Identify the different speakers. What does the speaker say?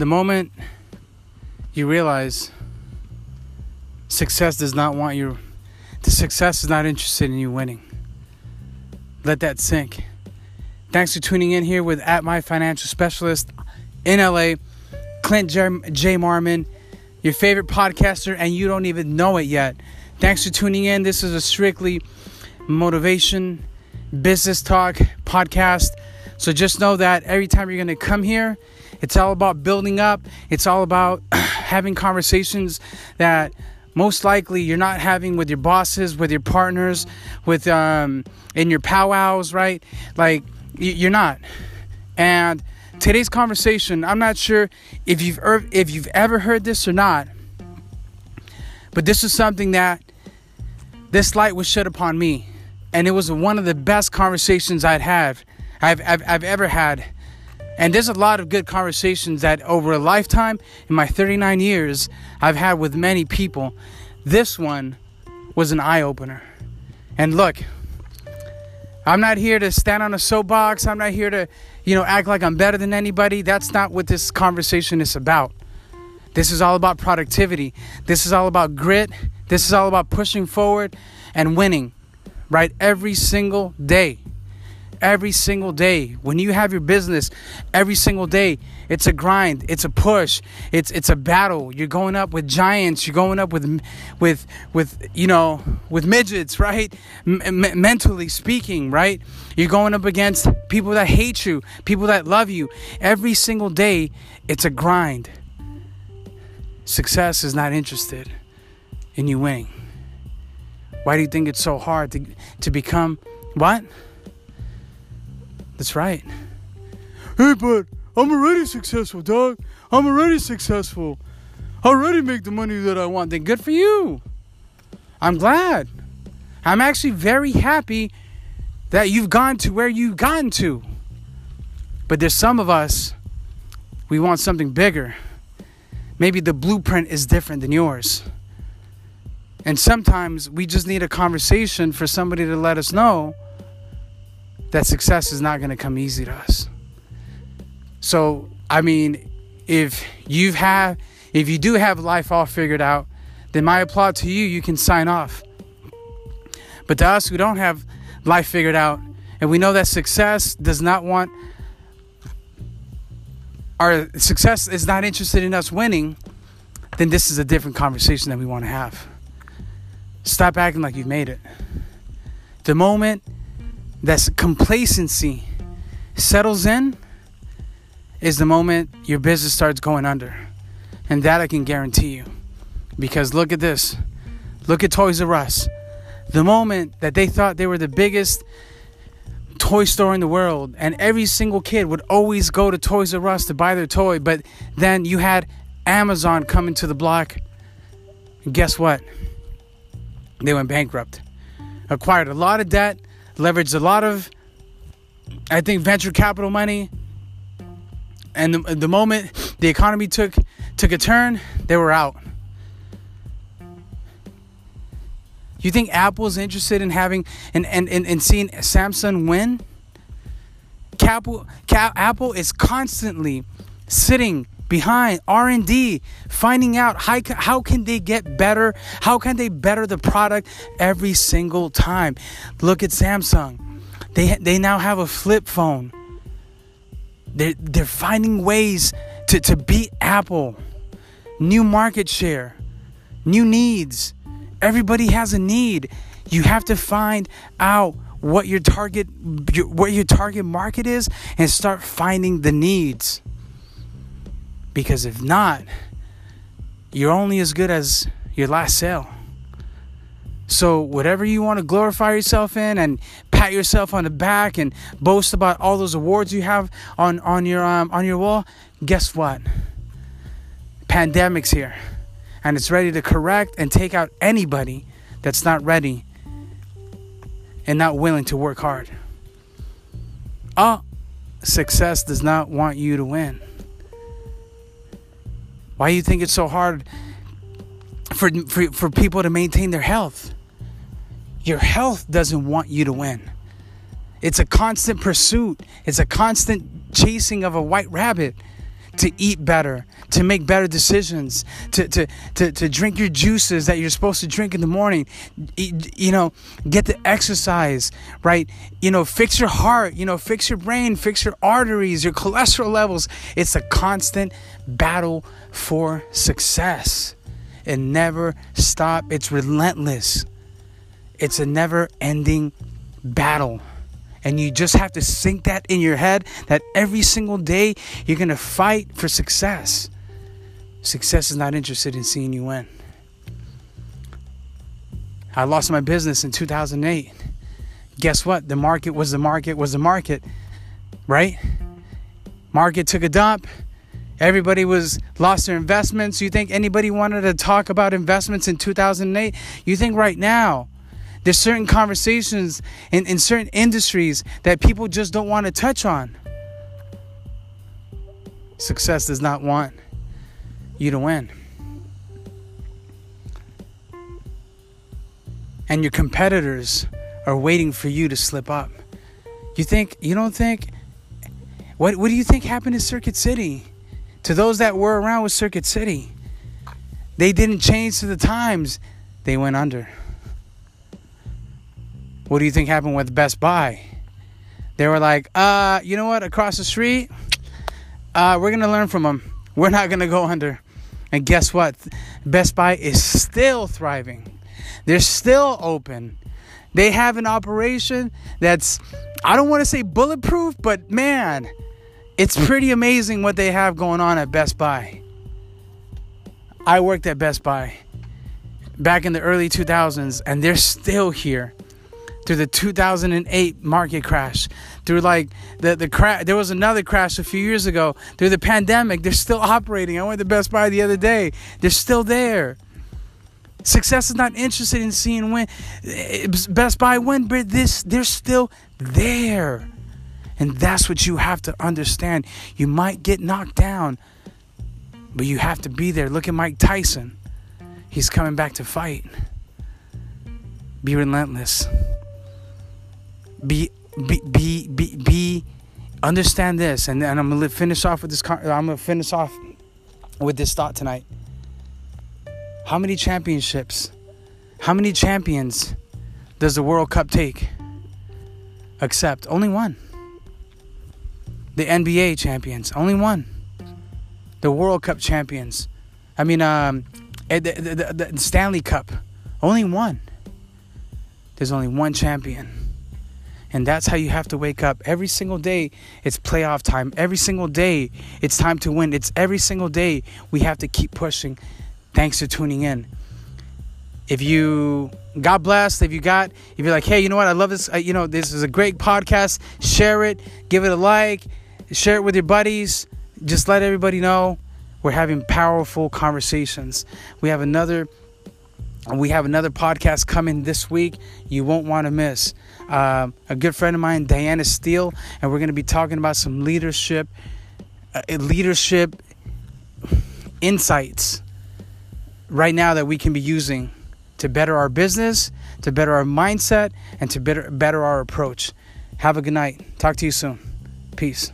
Speaker 1: the moment you realize success does not want you, the success is not interested in you winning. Let that sink. Thanks for tuning in here with at my financial specialist in LA, Clint J. Marmon, your favorite podcaster, and you don't even know it yet. Thanks for tuning in. This is a strictly motivation, business talk podcast. So just know that every time you're going to come here, it's all about building up. It's all about having conversations that most likely you're not having with your bosses, with your partners, with um, in your powwows, right? Like you're not. And today's conversation, I'm not sure if you've er- if you've ever heard this or not, but this is something that this light was shed upon me, and it was one of the best conversations I'd had, I've, I've, I've ever had. And there's a lot of good conversations that over a lifetime, in my 39 years, I've had with many people. This one was an eye opener. And look, I'm not here to stand on a soapbox. I'm not here to, you know, act like I'm better than anybody. That's not what this conversation is about. This is all about productivity. This is all about grit. This is all about pushing forward and winning, right? Every single day. Every single day. When you have your business, every single day, it's a grind, it's a push, it's it's a battle. You're going up with giants, you're going up with with with you know, with midgets, right? M- mentally speaking, right? You're going up against people that hate you, people that love you. Every single day, it's a grind. Success is not interested in you winning. Why do you think it's so hard to, to become what? That's right. Hey, but I'm already successful, dog. I'm already successful. I already make the money that I want. Then good for you. I'm glad. I'm actually very happy that you've gone to where you've gotten to. But there's some of us, we want something bigger. Maybe the blueprint is different than yours. And sometimes we just need a conversation for somebody to let us know that success is not going to come easy to us. So, I mean, if you've had if you do have life all figured out, then my applaud to you, you can sign off. But to us who don't have life figured out, and we know that success does not want our success is not interested in us winning, then this is a different conversation that we want to have. Stop acting like you've made it. The moment that complacency settles in is the moment your business starts going under. And that I can guarantee you. Because look at this. Look at Toys R Us. The moment that they thought they were the biggest toy store in the world, and every single kid would always go to Toys R Us to buy their toy, but then you had Amazon coming to the block. And guess what? they went bankrupt. Acquired a lot of debt, leveraged a lot of, I think, venture capital money. And the, the moment the economy took took a turn, they were out. You think Apple's interested in having and and, and, and seeing Samsung win? Apple, Apple is constantly sitting behind R&D, finding out how, how can they get better, how can they better the product every single time. Look at Samsung. They they now have a flip phone. They're, they're finding ways to, to beat Apple. New market share, new needs. Everybody has a need. You have to find out what your target what your target market is and start finding the needs. Because if not, you're only as good as your last sale. So, whatever you want to glorify yourself in and pat yourself on the back and boast about all those awards you have on, on, your, um, on your wall, guess what? Pandemic's here. And it's ready to correct and take out anybody that's not ready and not willing to work hard. Oh, success does not want you to win. Why do you think it's so hard for, for, for people to maintain their health? Your health doesn't want you to win. It's a constant pursuit, it's a constant chasing of a white rabbit. To eat better, to make better decisions, to, to, to, to drink your juices that you're supposed to drink in the morning, you know, get the exercise, right? You know, fix your heart, you know, fix your brain, fix your arteries, your cholesterol levels. It's a constant battle for success. It never stop. It's relentless. It's a never ending battle. And you just have to sink that in your head that every single day you're going to fight for success. Success is not interested in seeing you win. I lost my business in 2008. Guess what? The market was the market was the market, right? Market took a dump. Everybody was lost their investments. You think anybody wanted to talk about investments in 2008? You think right now there's certain conversations in, in certain industries that people just don't want to touch on. Success does not want you to win. And your competitors are waiting for you to slip up. You think, you don't think, what, what do you think happened in Circuit City? To those that were around with Circuit City, they didn't change to the times, they went under. What do you think happened with Best Buy? They were like, uh, you know what? Across the street, uh, we're gonna learn from them. We're not gonna go under. And guess what? Best Buy is still thriving. They're still open. They have an operation that's, I don't want to say bulletproof, but man, it's pretty amazing what they have going on at Best Buy. I worked at Best Buy back in the early 2000s, and they're still here through the 2008 market crash, through like the the crash. There was another crash a few years ago. Through the pandemic, they're still operating. I went to Best Buy the other day. They're still there. Success is not interested in seeing when Best Buy win, but this they're still there. And that's what you have to understand. You might get knocked down, but you have to be there. Look at Mike Tyson. He's coming back to fight. Be relentless be be be be, be understand this and, and i'm gonna finish off with this i'm gonna finish off with this thought tonight. How many championships how many champions does the world cup take? Accept only one. The nba champions only one. The world cup champions. I mean um eh, the, the, the, the stanley cup only one. There's only one champion and that's how you have to wake up every single day. It's playoff time. Every single day, it's time to win. It's every single day we have to keep pushing. Thanks for tuning in. If you God bless, if you got, if you're like, hey, you know what, I love this. Uh, you know, this is a great podcast. Share it, give it a like, share it with your buddies. Just let everybody know we're having powerful conversations. We have another we have another podcast coming this week. You won't want to miss. Uh, a good friend of mine diana steele and we're going to be talking about some leadership uh, leadership insights right now that we can be using to better our business to better our mindset and to better, better our approach. Have a good night. Talk to you soon. Peace